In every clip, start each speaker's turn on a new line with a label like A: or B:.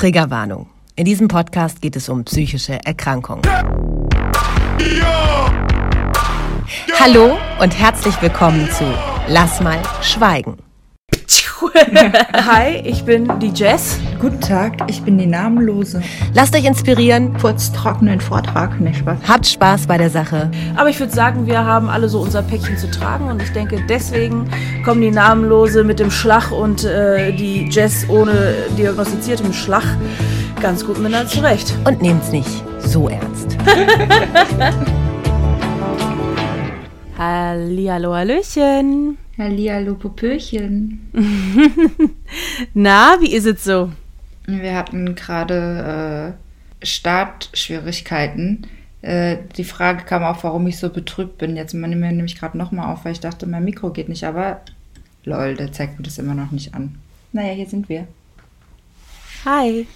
A: Triggerwarnung. In diesem Podcast geht es um psychische Erkrankungen. Hallo und herzlich willkommen zu Lass mal schweigen.
B: Hi, ich bin die Jess.
C: Guten Tag, ich bin die Namenlose.
A: Lasst euch inspirieren,
C: Kurz trockenen Vortrag, nicht Spaß.
A: habt Spaß bei der Sache.
B: Aber ich würde sagen, wir haben alle so unser Päckchen zu tragen und ich denke, deswegen kommen die Namenlose mit dem Schlag und äh, die Jess ohne diagnostiziertem Schlag ganz gut miteinander zurecht.
A: Und nehmt's nicht so ernst.
B: Hallihallo, Hallöchen.
C: Hallihallo, Popöchen.
B: Na, wie ist es so?
C: Wir hatten gerade äh, Startschwierigkeiten. Äh, die Frage kam auch, warum ich so betrübt bin. Jetzt nehmen wir nämlich gerade nochmal auf, weil ich dachte, mein Mikro geht nicht. Aber lol, der zeigt mir das immer noch nicht an. Naja, hier sind wir.
B: Hi.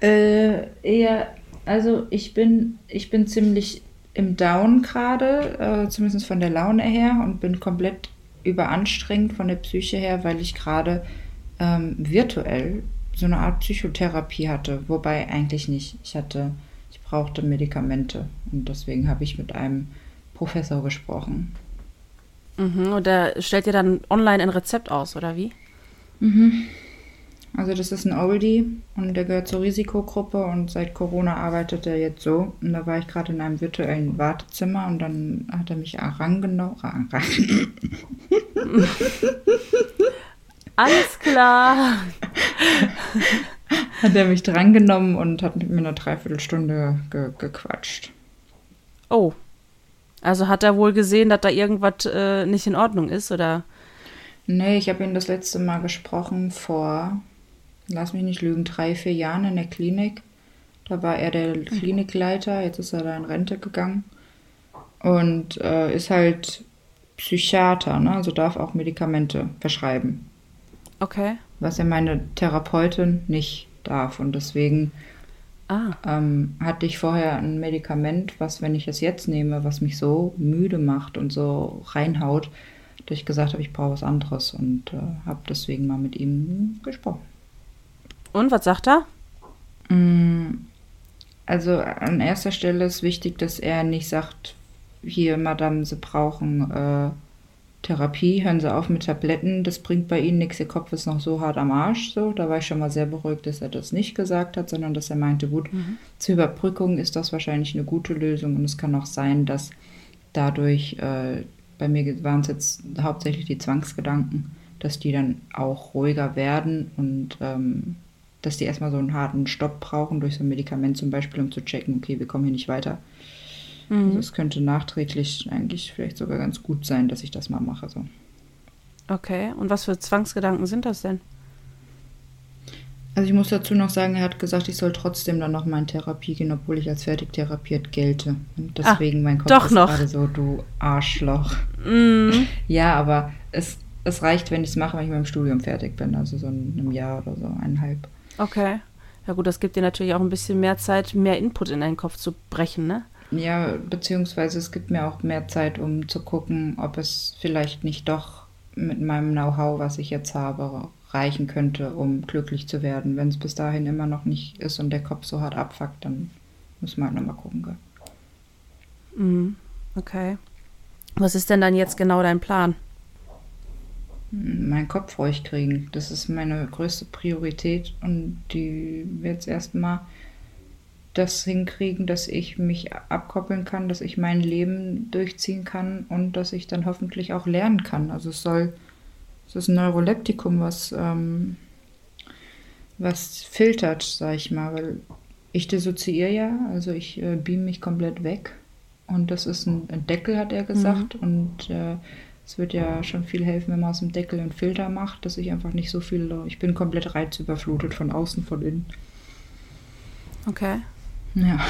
C: Äh, eher, also ich bin, ich bin ziemlich im Down gerade, äh, zumindest von der Laune her und bin komplett überanstrengend von der Psyche her, weil ich gerade ähm, virtuell so eine Art Psychotherapie hatte, wobei eigentlich nicht. Ich hatte, ich brauchte Medikamente und deswegen habe ich mit einem Professor gesprochen.
B: Mhm, und der stellt dir dann online ein Rezept aus, oder wie?
C: Also das ist ein Oldie und der gehört zur Risikogruppe und seit Corona arbeitet er jetzt so. Und da war ich gerade in einem virtuellen Wartezimmer und dann hat er mich rangenommen.
B: Alles klar.
C: hat er mich drangenommen und hat mit mir eine Dreiviertelstunde ge gequatscht.
B: Oh. Also hat er wohl gesehen, dass da irgendwas äh, nicht in Ordnung ist, oder?
C: Nee, ich habe ihn das letzte Mal gesprochen vor, lass mich nicht lügen, drei, vier Jahren in der Klinik. Da war er der Klinikleiter, jetzt ist er da in Rente gegangen. Und äh, ist halt Psychiater, ne? also darf auch Medikamente verschreiben.
B: Okay.
C: was ja meine Therapeutin nicht darf. Und deswegen
B: Ah.
C: ähm, hatte ich vorher ein Medikament, was, wenn ich es jetzt nehme, was mich so müde macht und so reinhaut, dass ich gesagt habe, ich brauche was anderes und äh, habe deswegen mal mit ihm gesprochen.
B: Und was sagt er?
C: Mm, Also an erster Stelle ist wichtig, dass er nicht sagt, hier, Madame, Sie brauchen äh, Therapie, hören Sie auf mit Tabletten, das bringt bei Ihnen nichts, Ihr Kopf ist noch so hart am Arsch. So, da war ich schon mal sehr beruhigt, dass er das nicht gesagt hat, sondern dass er meinte, gut, zur Überbrückung ist das wahrscheinlich eine gute Lösung und es kann auch sein, dass dadurch, äh, bei mir waren es jetzt hauptsächlich die Zwangsgedanken, dass die dann auch ruhiger werden und ähm, dass die erstmal so einen harten Stopp brauchen durch so ein Medikament zum Beispiel, um zu checken, okay, wir kommen hier nicht weiter. Also es könnte nachträglich eigentlich vielleicht sogar ganz gut sein, dass ich das mal mache. So.
B: Okay. Und was für Zwangsgedanken sind das denn?
C: Also ich muss dazu noch sagen, er hat gesagt, ich soll trotzdem dann noch mal in Therapie gehen, obwohl ich als fertig therapiert gelte. Und deswegen mein Kopf ist
B: noch.
C: gerade so, du Arschloch. Ja, aber es, es reicht, wenn ich es mache, wenn ich mit dem Studium fertig bin. Also so in einem Jahr oder so, eineinhalb.
B: Okay. Ja gut, das gibt dir natürlich auch ein bisschen mehr Zeit, mehr Input in deinen Kopf zu brechen, ne?
C: Ja, beziehungsweise es gibt mir auch mehr Zeit, um zu gucken, ob es vielleicht nicht doch mit meinem Know-how, was ich jetzt habe, reichen könnte, um glücklich zu werden. Wenn es bis dahin immer noch nicht ist und der Kopf so hart abfuckt, dann müssen wir halt nochmal gucken. Gell?
B: Mhm. Okay. Was ist denn dann jetzt genau dein Plan?
C: Meinen Kopf ruhig kriegen, das ist meine größte Priorität und die wird jetzt erstmal das hinkriegen, dass ich mich abkoppeln kann, dass ich mein Leben durchziehen kann und dass ich dann hoffentlich auch lernen kann. Also es soll, es ist ein Neuroleptikum, was, ähm, was filtert, sag ich mal, weil ich dissoziiere ja, also ich äh, beam mich komplett weg. Und das ist ein, ein Deckel, hat er gesagt. Und äh, es wird ja schon viel helfen, wenn man aus dem Deckel einen Filter macht, dass ich einfach nicht so viel, ich bin komplett reizüberflutet von außen, von innen.
B: Okay.
C: Ja.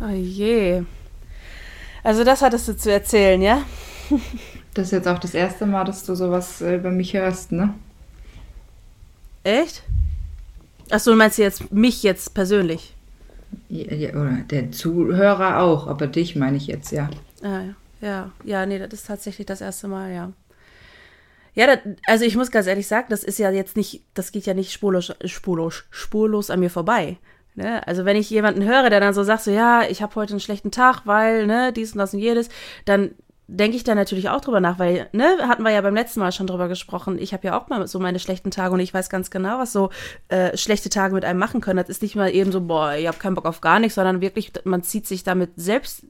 B: Oh je. Also das hattest du zu erzählen, ja?
C: Das ist jetzt auch das erste Mal, dass du sowas äh, über mich hörst, ne?
B: Echt? Achso, du meinst jetzt mich jetzt persönlich?
C: Ja, ja, oder der Zuhörer auch, aber dich meine ich jetzt, ja.
B: Ah, ja. Ja, ja, nee, das ist tatsächlich das erste Mal, ja. Ja, das, also ich muss ganz ehrlich sagen, das ist ja jetzt nicht, das geht ja nicht spurlos, spurlos, spurlos an mir vorbei. Ne? Also wenn ich jemanden höre, der dann so sagt, so ja, ich habe heute einen schlechten Tag, weil, ne, dies und das und jedes, dann denke ich da natürlich auch drüber nach, weil, ne, hatten wir ja beim letzten Mal schon drüber gesprochen. Ich habe ja auch mal so meine schlechten Tage und ich weiß ganz genau, was so äh, schlechte Tage mit einem machen können. Das ist nicht mal eben so, boah, ich habe keinen Bock auf gar nichts, sondern wirklich, man zieht sich damit selbst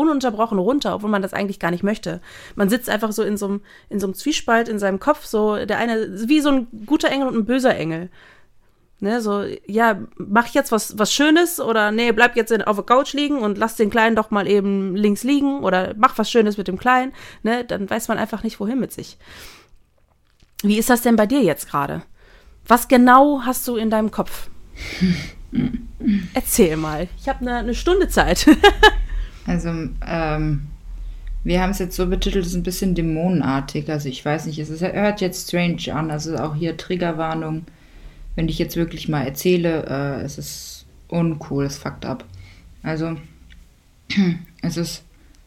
B: ununterbrochen runter, obwohl man das eigentlich gar nicht möchte. Man sitzt einfach so in so einem, in so einem Zwiespalt in seinem Kopf, so der eine, wie so ein guter Engel und ein böser Engel. Ne, so, ja, mach jetzt was, was Schönes oder nee, bleib jetzt in, auf der Couch liegen und lass den Kleinen doch mal eben links liegen oder mach was Schönes mit dem Kleinen, ne, dann weiß man einfach nicht, wohin mit sich. Wie ist das denn bei dir jetzt gerade? Was genau hast du in deinem Kopf? Erzähl mal. Ich habe eine, eine Stunde Zeit.
C: Also, ähm, wir haben es jetzt so betitelt, es ist ein bisschen dämonenartig. Also ich weiß nicht, es ist, hört jetzt strange an. Also auch hier Triggerwarnung. Wenn ich jetzt wirklich mal erzähle, äh, es ist uncool, es fuckt ab. Also es ist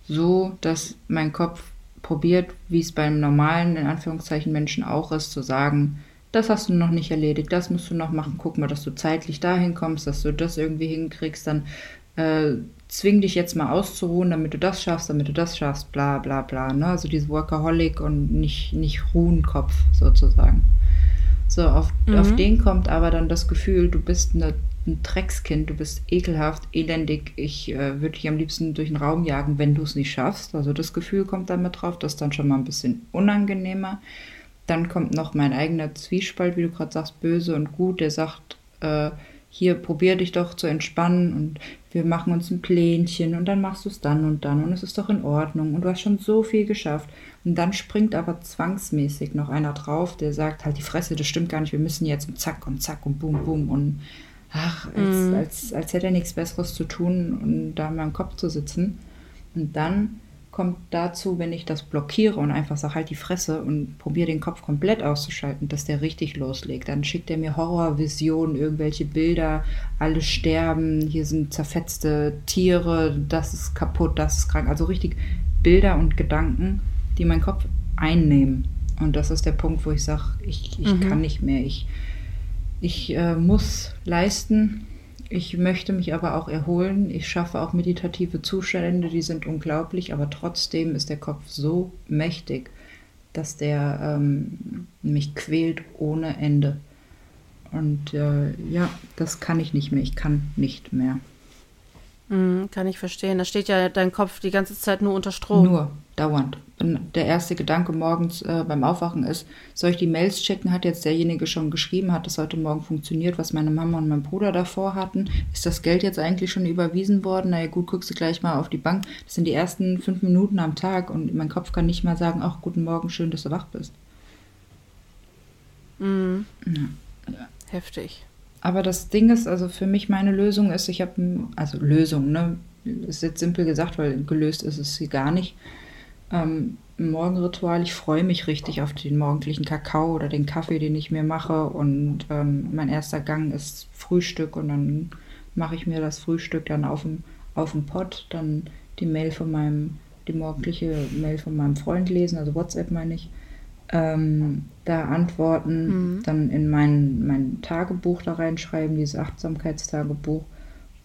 C: so, dass mein Kopf probiert, wie es beim normalen, in Anführungszeichen, Menschen auch ist, zu sagen, das hast du noch nicht erledigt, das musst du noch machen, guck mal, dass du zeitlich dahin kommst, dass du das irgendwie hinkriegst, dann äh, zwing dich jetzt mal auszuruhen, damit du das schaffst, damit du das schaffst, bla bla bla. Ne? Also dieses Workaholic und nicht, nicht Ruhenkopf sozusagen. So, auf, mhm. auf den kommt aber dann das Gefühl, du bist eine, ein Dreckskind, du bist ekelhaft, elendig, ich äh, würde dich am liebsten durch den Raum jagen, wenn du es nicht schaffst. Also das Gefühl kommt dann mit drauf, das ist dann schon mal ein bisschen unangenehmer. Dann kommt noch mein eigener Zwiespalt, wie du gerade sagst, böse und gut, der sagt, äh, hier probier dich doch zu entspannen und wir machen uns ein Plänchen und dann machst du es dann und dann und es ist doch in Ordnung und du hast schon so viel geschafft. Und dann springt aber zwangsmäßig noch einer drauf, der sagt, halt die Fresse, das stimmt gar nicht, wir müssen jetzt und zack und zack und bum bum und ach, als, mm. als, als hätte er nichts Besseres zu tun und da in meinem Kopf zu sitzen. Und dann kommt dazu, wenn ich das blockiere und einfach sage, halt die Fresse und probiere den Kopf komplett auszuschalten, dass der richtig loslegt. Dann schickt er mir Horrorvisionen, irgendwelche Bilder, alle sterben, hier sind zerfetzte Tiere, das ist kaputt, das ist krank. Also richtig Bilder und Gedanken, die meinen Kopf einnehmen. Und das ist der Punkt, wo ich sage, ich, ich mhm. kann nicht mehr. Ich, ich äh, muss leisten, ich möchte mich aber auch erholen. Ich schaffe auch meditative Zustände, die sind unglaublich, aber trotzdem ist der Kopf so mächtig, dass der ähm, mich quält ohne Ende. Und äh, ja, das kann ich nicht mehr. Ich kann nicht mehr.
B: Mhm, kann ich verstehen. Da steht ja dein Kopf die ganze Zeit nur unter Strom.
C: Nur, dauernd. Wenn der erste Gedanke morgens äh, beim Aufwachen ist, soll ich die Mails checken? Hat jetzt derjenige schon geschrieben, hat das heute Morgen funktioniert, was meine Mama und mein Bruder davor hatten? Ist das Geld jetzt eigentlich schon überwiesen worden? Na ja, gut, guckst du gleich mal auf die Bank. Das sind die ersten fünf Minuten am Tag und mein Kopf kann nicht mal sagen, ach, guten Morgen, schön, dass du wach bist.
B: Mhm. Ja. Heftig.
C: Aber das Ding ist, also für mich meine Lösung ist, ich habe, also Lösung, ne? Ist jetzt simpel gesagt, weil gelöst ist es sie gar nicht. Ähm, Morgenritual, ich freue mich richtig auf den morgendlichen Kakao oder den Kaffee, den ich mir mache. Und ähm, mein erster Gang ist Frühstück und dann mache ich mir das Frühstück dann auf dem, auf dem Pott, dann die Mail von meinem, die morgendliche Mail von meinem Freund lesen, also WhatsApp meine ich ähm, da antworten, mhm. dann in mein, mein Tagebuch da reinschreiben, dieses Achtsamkeitstagebuch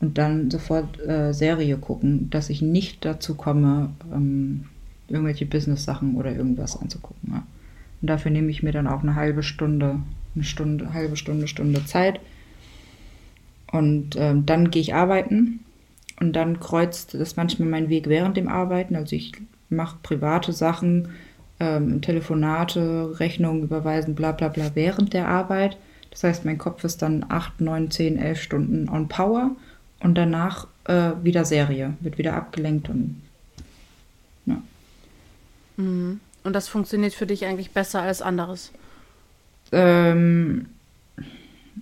C: und dann sofort äh, Serie gucken, dass ich nicht dazu komme, ähm, irgendwelche Business-Sachen oder irgendwas anzugucken. Ja. Und dafür nehme ich mir dann auch eine halbe Stunde, eine Stunde, halbe Stunde, Stunde Zeit. Und ähm, dann gehe ich arbeiten und dann kreuzt das manchmal mein Weg während dem Arbeiten. Also ich mache private Sachen, ähm, Telefonate, Rechnungen überweisen, bla bla bla während der Arbeit. Das heißt, mein Kopf ist dann 8, 9, 10, 11 Stunden on Power und danach äh, wieder Serie, wird wieder abgelenkt und.
B: Mhm. Und das funktioniert für dich eigentlich besser als anderes?
C: Ähm,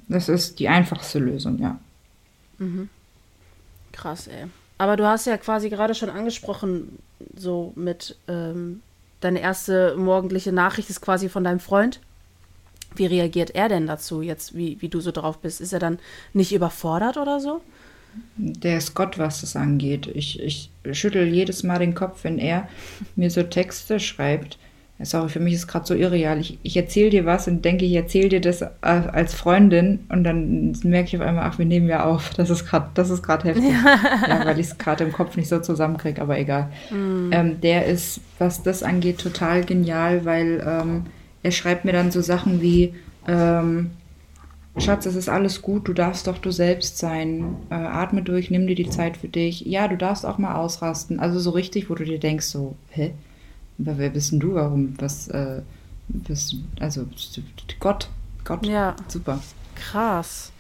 C: das ist die einfachste Lösung, ja.
B: Mhm. Krass, ey. Aber du hast ja quasi gerade schon angesprochen, so mit ähm, deine erste morgendliche Nachricht ist quasi von deinem Freund. Wie reagiert er denn dazu, jetzt, wie, wie du so drauf bist? Ist er dann nicht überfordert oder so?
C: Der ist Gott, was das angeht. Ich, ich schüttel jedes Mal den Kopf, wenn er mir so Texte schreibt. sorry, für mich ist gerade so irreal. Ich, ich erzähle dir was und denke, ich erzähle dir das als Freundin und dann merke ich auf einmal, ach, wir nehmen ja auf. Das ist gerade, das ist gerade heftig. Ja. ja weil ich es gerade im Kopf nicht so zusammenkriege, aber egal. Mhm. Ähm, der ist, was das angeht, total genial, weil ähm, er schreibt mir dann so Sachen wie, ähm, Schatz, es ist alles gut, du darfst doch du selbst sein. Äh, atme durch, nimm dir die Zeit für dich. Ja, du darfst auch mal ausrasten. Also so richtig, wo du dir denkst, so, hä? Aber wer bist denn du? Warum? Was äh, bist du? Also Gott. Gott.
B: Ja.
C: Super.
B: Krass.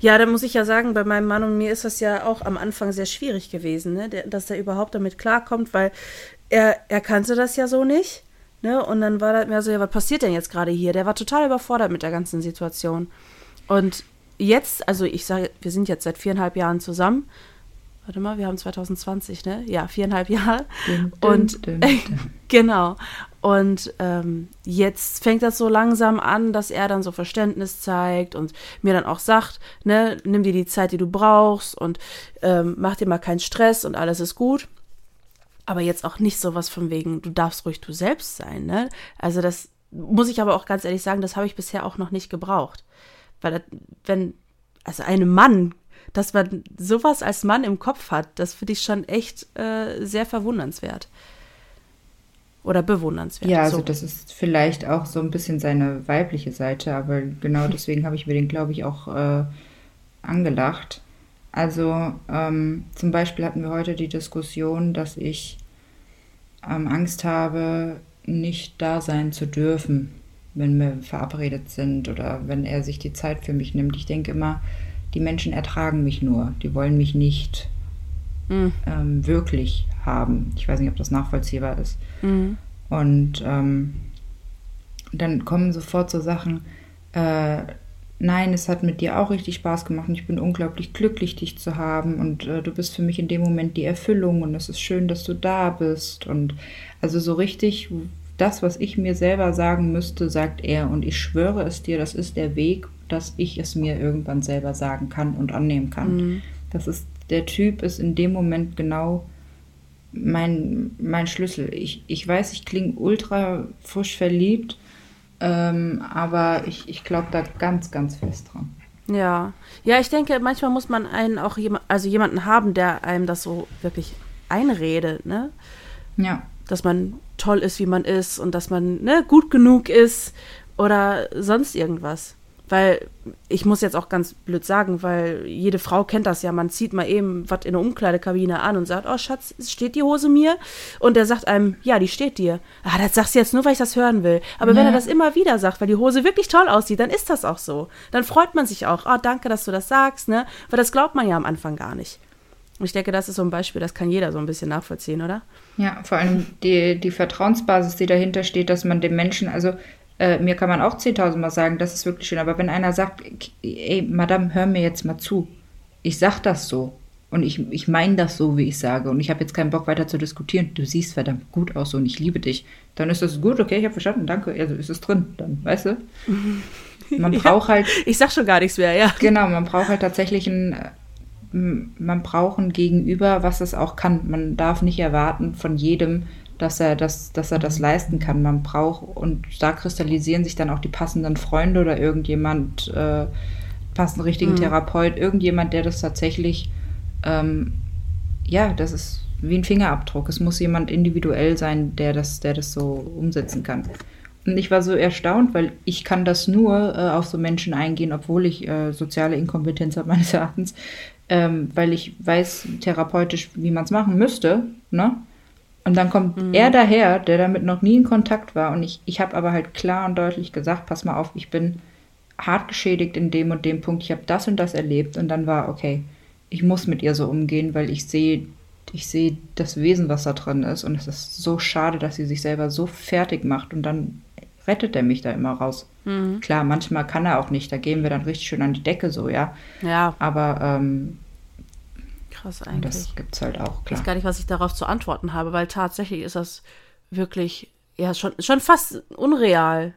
B: Ja, da muss ich ja sagen, bei meinem Mann und mir ist das ja auch am Anfang sehr schwierig gewesen, ne? Dass er überhaupt damit klarkommt, weil er, er kannte das ja so nicht. Ne? Und dann war das mehr so, ja, was passiert denn jetzt gerade hier? Der war total überfordert mit der ganzen Situation. Und jetzt, also ich sage, wir sind jetzt seit viereinhalb Jahren zusammen warte mal, wir haben 2020, ne? Ja, viereinhalb Jahre. Dum, dum, und dum, genau. Und ähm, jetzt fängt das so langsam an, dass er dann so Verständnis zeigt und mir dann auch sagt, ne, nimm dir die Zeit, die du brauchst und ähm, mach dir mal keinen Stress und alles ist gut. Aber jetzt auch nicht so was von wegen, du darfst ruhig du selbst sein, ne? Also das muss ich aber auch ganz ehrlich sagen, das habe ich bisher auch noch nicht gebraucht. Weil das, wenn, also einem Mann dass man sowas als Mann im Kopf hat, das finde ich schon echt äh, sehr verwundernswert. Oder bewundernswert.
C: Ja, also so. das ist vielleicht auch so ein bisschen seine weibliche Seite, aber genau deswegen habe ich mir den, glaube ich, auch äh, angelacht. Also ähm, zum Beispiel hatten wir heute die Diskussion, dass ich ähm, Angst habe, nicht da sein zu dürfen, wenn wir verabredet sind oder wenn er sich die Zeit für mich nimmt. Ich denke immer, die Menschen ertragen mich nur, die wollen mich nicht mhm. ähm, wirklich haben. Ich weiß nicht, ob das nachvollziehbar ist. Mhm. Und ähm, dann kommen sofort so Sachen, äh, nein, es hat mit dir auch richtig Spaß gemacht und ich bin unglaublich glücklich, dich zu haben und äh, du bist für mich in dem Moment die Erfüllung und es ist schön, dass du da bist und also so richtig das, was ich mir selber sagen müsste, sagt er und ich schwöre es dir, das ist der Weg dass ich es mir irgendwann selber sagen kann und annehmen kann. Mhm. Das ist, der Typ ist in dem Moment genau mein, mein Schlüssel. Ich, ich weiß, ich klinge ultra frisch verliebt, ähm, aber ich, ich glaube da ganz, ganz fest dran.
B: Ja, ja, ich denke, manchmal muss man einen auch jemand, also jemanden haben, der einem das so wirklich einredet, ne?
C: Ja.
B: Dass man toll ist, wie man ist und dass man ne, gut genug ist oder sonst irgendwas. Weil ich muss jetzt auch ganz blöd sagen, weil jede Frau kennt das ja. Man zieht mal eben was in der Umkleidekabine an und sagt, oh Schatz, steht die Hose mir? Und der sagt einem, ja, die steht dir. Ah, das sagst du jetzt nur, weil ich das hören will. Aber ja. wenn er das immer wieder sagt, weil die Hose wirklich toll aussieht, dann ist das auch so. Dann freut man sich auch. Oh, danke, dass du das sagst, ne? Weil das glaubt man ja am Anfang gar nicht. Ich denke, das ist so ein Beispiel, das kann jeder so ein bisschen nachvollziehen, oder?
C: Ja, vor allem die, die Vertrauensbasis, die dahinter steht, dass man dem Menschen, also äh, mir kann man auch 10.000 Mal sagen, das ist wirklich schön. Aber wenn einer sagt, ey, Madame, hör mir jetzt mal zu. Ich sag das so. Und ich, ich meine das so, wie ich sage. Und ich habe jetzt keinen Bock weiter zu diskutieren. Du siehst verdammt gut aus und ich liebe dich. Dann ist das gut, okay, ich habe verstanden, danke. Also ist es drin, dann, weißt du? Man ja, braucht halt.
B: Ich sag schon gar nichts mehr, ja.
C: Genau, man braucht halt tatsächlich ein. Man braucht ein Gegenüber, was es auch kann. Man darf nicht erwarten von jedem, dass er das, dass er das leisten kann. Man braucht, und da kristallisieren sich dann auch die passenden Freunde oder irgendjemand, äh, passenden richtigen mhm. Therapeut, irgendjemand, der das tatsächlich, ähm, ja, das ist wie ein Fingerabdruck. Es muss jemand individuell sein, der das, der das so umsetzen kann. Und ich war so erstaunt, weil ich kann das nur äh, auf so Menschen eingehen, obwohl ich äh, soziale Inkompetenz habe meines Erachtens, ähm, weil ich weiß therapeutisch, wie man es machen müsste, ne? Und dann kommt mhm. er daher, der damit noch nie in Kontakt war. Und ich, ich habe aber halt klar und deutlich gesagt, pass mal auf, ich bin hart geschädigt in dem und dem Punkt. Ich habe das und das erlebt. Und dann war, okay, ich muss mit ihr so umgehen, weil ich sehe, ich sehe das Wesen, was da drin ist. Und es ist so schade, dass sie sich selber so fertig macht. Und dann rettet er mich da immer raus. Mhm. Klar, manchmal kann er auch nicht. Da gehen wir dann richtig schön an die Decke so, ja.
B: Ja.
C: Aber ähm,
B: krass eigentlich.
C: Das gibt es halt auch,
B: klar. Ich weiß gar nicht, was ich darauf zu antworten habe, weil tatsächlich ist das wirklich, ja, schon, schon fast unreal,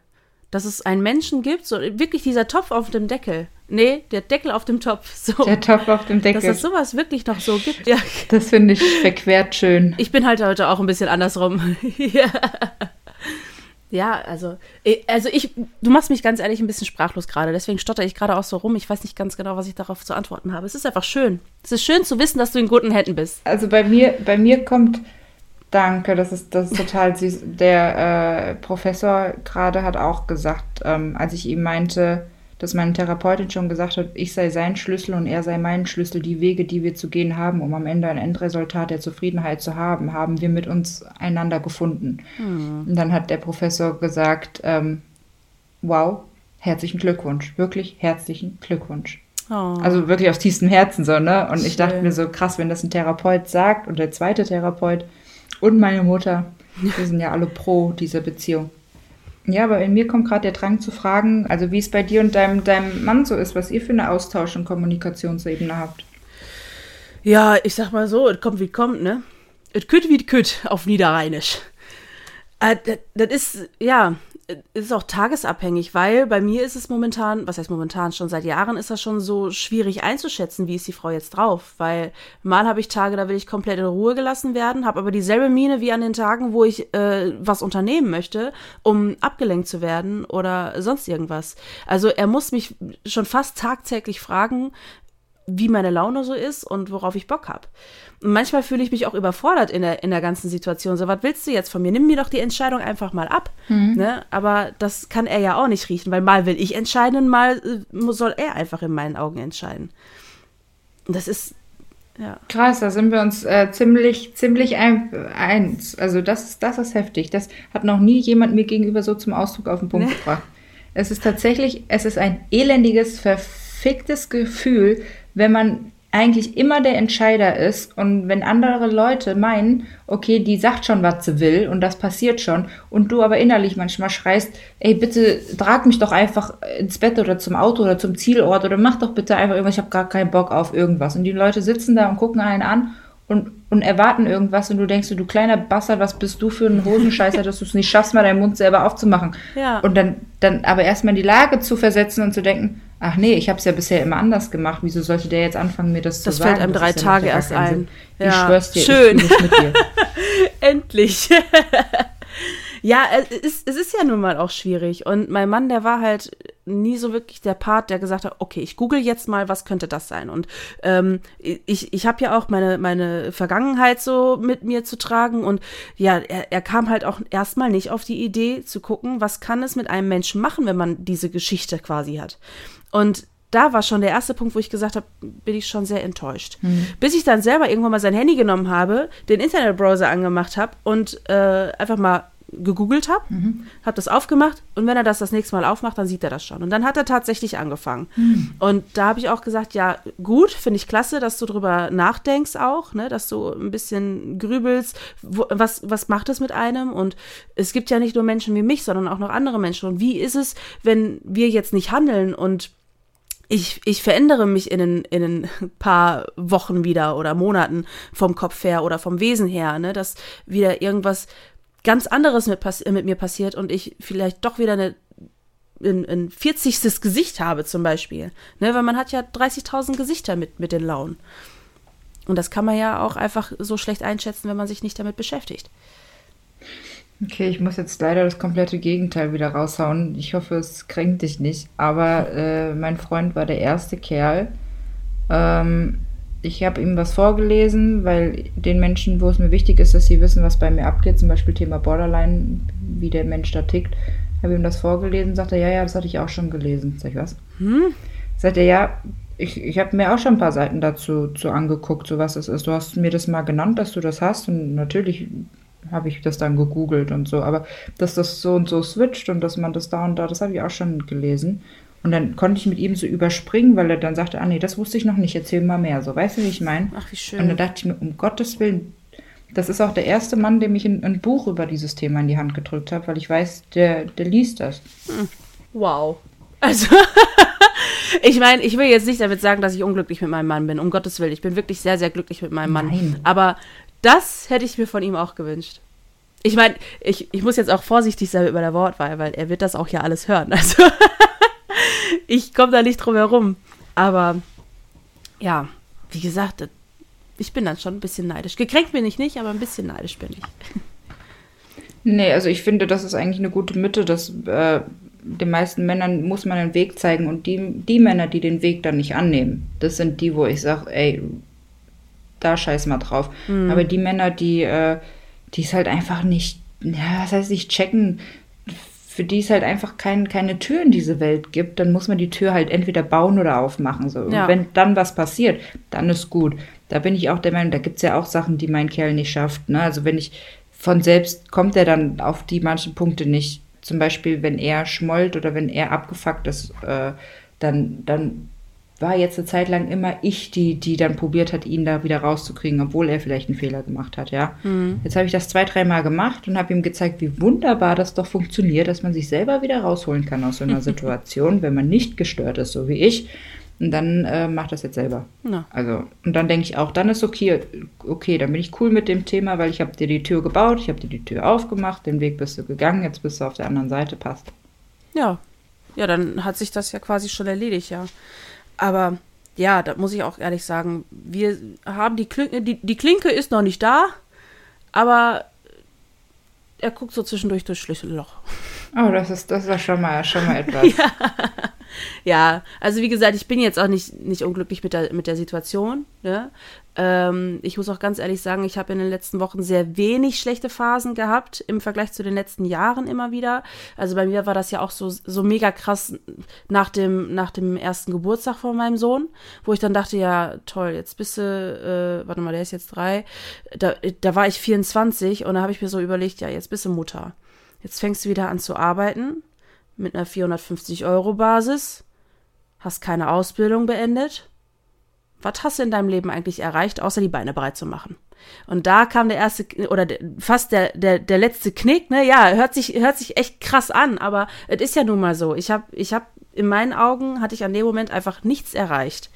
B: dass es einen Menschen gibt, so wirklich dieser Topf auf dem Deckel. Nee, der Deckel auf dem Topf. So.
C: Der Topf auf dem Deckel.
B: Dass es sowas wirklich noch so gibt. Ja.
C: Das finde ich verquert schön.
B: Ich bin halt heute auch ein bisschen andersrum. ja. Ja, also, eh, also ich, du machst mich ganz ehrlich ein bisschen sprachlos gerade, deswegen stotter ich gerade auch so rum. Ich weiß nicht ganz genau, was ich darauf zu antworten habe. Es ist einfach schön. Es ist schön zu wissen, dass du in guten Händen bist.
C: Also bei mir, bei mir kommt, danke, das ist, das ist total süß. Der äh, Professor gerade hat auch gesagt, ähm, als ich ihm meinte, dass meine Therapeutin schon gesagt hat, ich sei sein Schlüssel und er sei mein Schlüssel, die Wege, die wir zu gehen haben, um am Ende ein Endresultat der Zufriedenheit zu haben, haben wir mit uns einander gefunden. Hm. Und dann hat der Professor gesagt, ähm, wow, herzlichen Glückwunsch, wirklich herzlichen Glückwunsch. Oh. Also wirklich aus tiefstem Herzen so, ne? Und Schön. ich dachte mir so, krass, wenn das ein Therapeut sagt und der zweite Therapeut und meine Mutter, wir sind ja alle pro dieser Beziehung. Ja, aber in mir kommt gerade der Drang zu fragen, also wie es bei dir und deinem, deinem Mann so ist, was ihr für eine Austausch- und Kommunikationsebene habt.
B: Ja, ich sag mal so, es kommt wie kommt, ne? Es kütt wie kütt auf Niederrheinisch. Äh, das ist, ja, ist auch tagesabhängig, weil bei mir ist es momentan, was heißt momentan, schon seit Jahren ist das schon so schwierig einzuschätzen, wie ist die Frau jetzt drauf. Weil mal habe ich Tage, da will ich komplett in Ruhe gelassen werden, habe aber dieselbe Miene wie an den Tagen, wo ich äh, was unternehmen möchte, um abgelenkt zu werden oder sonst irgendwas. Also er muss mich schon fast tagtäglich fragen, wie meine Laune so ist und worauf ich Bock habe. Und manchmal fühle ich mich auch überfordert in der, in der ganzen Situation. So, was willst du jetzt von mir? Nimm mir doch die Entscheidung einfach mal ab. Mhm. Ne? Aber das kann er ja auch nicht riechen, weil mal will ich entscheiden und mal äh, soll er einfach in meinen Augen entscheiden. Und das ist, ja.
C: Krass, da sind wir uns äh, ziemlich, ziemlich ein, eins. Also das, das ist heftig. Das hat noch nie jemand mir gegenüber so zum Ausdruck auf den Punkt nee. gebracht. Es ist tatsächlich, es ist ein elendiges, verficktes Gefühl, wenn man eigentlich immer der Entscheider ist und wenn andere Leute meinen, okay, die sagt schon, was sie will und das passiert schon und du aber innerlich manchmal schreist, ey, bitte trag mich doch einfach ins Bett oder zum Auto oder zum Zielort oder mach doch bitte einfach irgendwas, ich habe gar keinen Bock auf irgendwas. Und die Leute sitzen da und gucken einen an und, und erwarten irgendwas und du denkst, du kleiner Bastard, was bist du für ein Hosenscheißer, dass du es nicht schaffst, mal deinen Mund selber aufzumachen. Ja. Und dann, dann aber erstmal in die Lage zu versetzen und zu denken, ach nee, ich habe es ja bisher immer anders gemacht, wieso sollte der jetzt anfangen, mir das,
B: das
C: zu sagen?
B: Das fällt einem drei Tage erst ein.
C: Ja. Ich schwör's dir,
B: Schön.
C: ich nicht mit dir.
B: Endlich. Ja, es ist, es ist ja nun mal auch schwierig. Und mein Mann, der war halt nie so wirklich der Part, der gesagt hat, okay, ich google jetzt mal, was könnte das sein? Und ähm, ich, ich habe ja auch meine, meine Vergangenheit so mit mir zu tragen. Und ja, er, er kam halt auch erstmal nicht auf die Idee zu gucken, was kann es mit einem Menschen machen, wenn man diese Geschichte quasi hat. Und da war schon der erste Punkt, wo ich gesagt habe, bin ich schon sehr enttäuscht. Mhm. Bis ich dann selber irgendwann mal sein Handy genommen habe, den Internetbrowser angemacht habe und äh, einfach mal gegoogelt habe, mhm. habe das aufgemacht und wenn er das das nächste Mal aufmacht, dann sieht er das schon. Und dann hat er tatsächlich angefangen. Mhm. Und da habe ich auch gesagt, ja, gut, finde ich klasse, dass du drüber nachdenkst auch, ne, dass du ein bisschen grübelst, wo, was, was macht es mit einem? Und es gibt ja nicht nur Menschen wie mich, sondern auch noch andere Menschen. Und wie ist es, wenn wir jetzt nicht handeln und ich, ich verändere mich in ein, in ein paar Wochen wieder oder Monaten vom Kopf her oder vom Wesen her, ne, dass wieder irgendwas ganz anderes mit, mit mir passiert und ich vielleicht doch wieder eine ein, ein 40. Gesicht habe zum Beispiel. Ne, weil man hat ja 30.000 Gesichter mit, mit den Launen. Und das kann man ja auch einfach so schlecht einschätzen, wenn man sich nicht damit beschäftigt.
C: Okay, ich muss jetzt leider das komplette Gegenteil wieder raushauen. Ich hoffe, es kränkt dich nicht. Aber äh, mein Freund war der erste Kerl, ähm, ich habe ihm was vorgelesen, weil den Menschen, wo es mir wichtig ist, dass sie wissen, was bei mir abgeht, zum Beispiel Thema Borderline, wie der Mensch da tickt, habe ihm das vorgelesen, sagt er, ja, ja, das hatte ich auch schon gelesen. Sag ich, was? Hm? Sagt er, ja, ich, ich habe mir auch schon ein paar Seiten dazu zu angeguckt, so was es ist. Du hast mir das mal genannt, dass du das hast und natürlich habe ich das dann gegoogelt und so, aber dass das so und so switcht und dass man das da und da, das habe ich auch schon gelesen. Und dann konnte ich mit ihm so überspringen, weil er dann sagte, ah nee, das wusste ich noch nicht, erzähl mal mehr. So, weißt du, wie ich meine?
B: Ach, wie schön.
C: Und dann dachte ich mir, um Gottes Willen, das ist auch der erste Mann, dem ich ein, ein Buch über dieses Thema in die Hand gedrückt habe, weil ich weiß, der, der liest das. Hm.
B: Wow. Also, ich meine, ich will jetzt nicht damit sagen, dass ich unglücklich mit meinem Mann bin. Um Gottes Willen, ich bin wirklich sehr, sehr glücklich mit meinem Mann. Nein. Aber das hätte ich mir von ihm auch gewünscht. Ich meine, ich, ich muss jetzt auch vorsichtig sein über der Wortwahl, weil er wird das auch ja alles hören. Also ich komme da nicht drum herum. Aber ja, wie gesagt, ich bin dann schon ein bisschen neidisch. Gekränkt bin ich nicht, aber ein bisschen neidisch bin ich.
C: Nee, also ich finde, das ist eigentlich eine gute Mitte, dass äh, den meisten Männern muss man einen Weg zeigen und die, die Männer, die den Weg dann nicht annehmen, das sind die, wo ich sage, ey, da scheiß mal drauf. Mhm. Aber die Männer, die, äh, die es halt einfach nicht, ja, was heißt nicht checken, für die es halt einfach kein, keine Tür in diese Welt gibt, dann muss man die Tür halt entweder bauen oder aufmachen. So. Ja. Und wenn dann was passiert, dann ist gut. Da bin ich auch der Meinung, da gibt es ja auch Sachen, die mein Kerl nicht schafft. Ne? Also wenn ich von selbst kommt er dann auf die manchen Punkte nicht. Zum Beispiel, wenn er schmollt oder wenn er abgefuckt ist, äh, dann, dann war jetzt eine Zeit lang immer ich, die, die dann probiert hat, ihn da wieder rauszukriegen, obwohl er vielleicht einen Fehler gemacht hat, ja. Mhm. Jetzt habe ich das zwei, dreimal gemacht und habe ihm gezeigt, wie wunderbar das doch funktioniert, dass man sich selber wieder rausholen kann aus so einer Situation, wenn man nicht gestört ist, so wie ich. Und dann äh, macht das jetzt selber. Ja. Also, und dann denke ich auch, dann ist okay, okay, dann bin ich cool mit dem Thema, weil ich habe dir die Tür gebaut, ich habe dir die Tür aufgemacht, den Weg bist du gegangen, jetzt bist du auf der anderen Seite, passt.
B: Ja. Ja, dann hat sich das ja quasi schon erledigt, ja. Aber ja, da muss ich auch ehrlich sagen, wir haben die Klinke, die, die Klinke ist noch nicht da, aber er guckt so zwischendurch durchs Schlüsselloch.
C: Oh, das ist, das ist schon mal, schon mal etwas.
B: ja. ja, also wie gesagt, ich bin jetzt auch nicht, nicht unglücklich mit der, mit der Situation. Ne? Ähm, ich muss auch ganz ehrlich sagen, ich habe in den letzten Wochen sehr wenig schlechte Phasen gehabt im Vergleich zu den letzten Jahren immer wieder. Also bei mir war das ja auch so, so mega krass nach dem, nach dem ersten Geburtstag von meinem Sohn, wo ich dann dachte, ja, toll, jetzt bist du, äh, warte mal, der ist jetzt drei. Da, da war ich 24 und da habe ich mir so überlegt, ja, jetzt bist du Mutter. Jetzt fängst du wieder an zu arbeiten mit einer 450 Euro Basis, hast keine Ausbildung beendet. Was hast du in deinem Leben eigentlich erreicht, außer die Beine breit zu machen? Und da kam der erste oder fast der, der, der letzte Knick, ne? Ja, hört sich, hört sich echt krass an, aber es ist ja nun mal so. Ich habe ich hab, in meinen Augen hatte ich an dem Moment einfach nichts erreicht.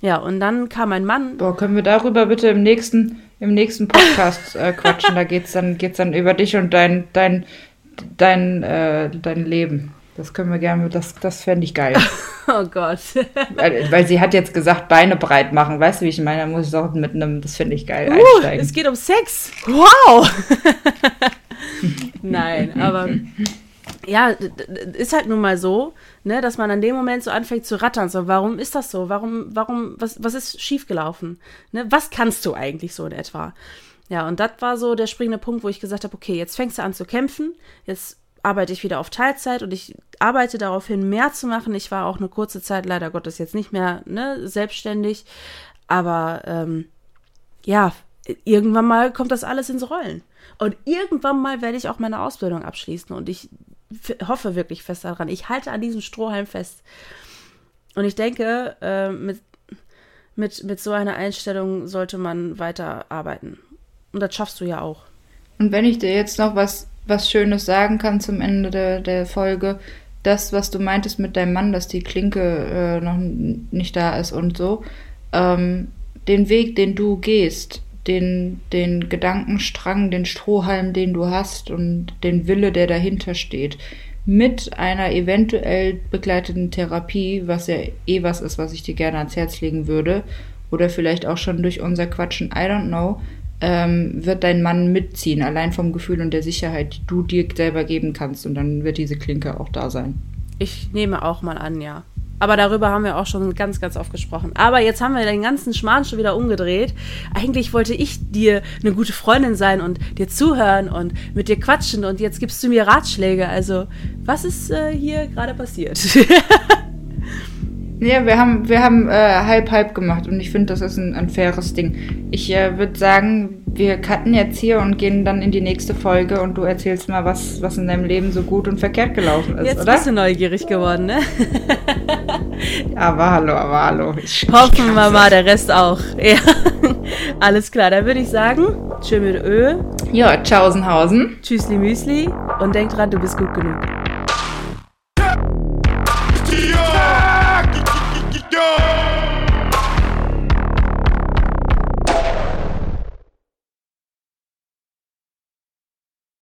B: Ja, und dann kam ein Mann.
C: Boah, können wir darüber bitte im nächsten, im nächsten Podcast äh, quatschen? da geht's dann, geht's dann über dich und dein, dein, dein, äh, dein Leben. Das können wir gerne, das, das fände ich geil.
B: oh Gott.
C: weil, weil, sie hat jetzt gesagt, Beine breit machen. Weißt du, wie ich meine? Da muss ich auch mit einem, das finde ich geil,
B: uh, einsteigen. Es geht um Sex. Wow. Nein, aber ja, ist halt nun mal so, ne, dass man an dem Moment so anfängt zu rattern. So, warum ist das so? Warum, warum, was, was ist schiefgelaufen? Ne, was kannst du eigentlich so in etwa? Ja, und das war so der springende Punkt, wo ich gesagt habe, okay, jetzt fängst du an zu kämpfen, jetzt arbeite ich wieder auf Teilzeit und ich arbeite darauf hin, mehr zu machen. Ich war auch eine kurze Zeit leider Gottes jetzt nicht mehr ne, selbstständig, aber ähm, ja, irgendwann mal kommt das alles ins Rollen. Und irgendwann mal werde ich auch meine Ausbildung abschließen und ich hoffe wirklich fest daran. Ich halte an diesem Strohhalm fest. Und ich denke, äh, mit, mit, mit so einer Einstellung sollte man weiter arbeiten. Und das schaffst du ja auch.
C: Und wenn ich dir jetzt noch was, was Schönes sagen kann zum Ende der, der Folge, das, was du meintest mit deinem Mann, dass die Klinke äh, noch nicht da ist und so, ähm, den Weg, den du gehst, den, den Gedankenstrang, den Strohhalm, den du hast und den Wille, der dahinter steht, mit einer eventuell begleiteten Therapie, was ja eh was ist, was ich dir gerne ans Herz legen würde, oder vielleicht auch schon durch unser Quatschen, I don't know, ähm, wird dein Mann mitziehen, allein vom Gefühl und der Sicherheit, die du dir selber geben kannst. Und dann wird diese Klinke auch da sein.
B: Ich nehme auch mal an, ja. Aber darüber haben wir auch schon ganz, ganz oft gesprochen. Aber jetzt haben wir den ganzen Schmarrn schon wieder umgedreht. Eigentlich wollte ich dir eine gute Freundin sein und dir zuhören und mit dir quatschen und jetzt gibst du mir Ratschläge. Also, was ist äh, hier gerade passiert?
C: Ja, wir haben, wir haben äh, halb halb gemacht und ich finde, das ist ein, ein faires Ding. Ich äh, würde sagen, wir cutten jetzt hier und gehen dann in die nächste Folge und du erzählst mal, was, was in deinem Leben so gut und verkehrt gelaufen ist,
B: jetzt
C: oder?
B: Jetzt bist du neugierig geworden, ne?
C: aber hallo, aber hallo.
B: Ich, Hoffen wir mal, der Rest auch. Ja. Alles klar, dann würde ich sagen, tschö mit Ö.
C: Ja, tschaußenhausen.
B: Tschüssli Müsli und denk dran, du bist gut genug.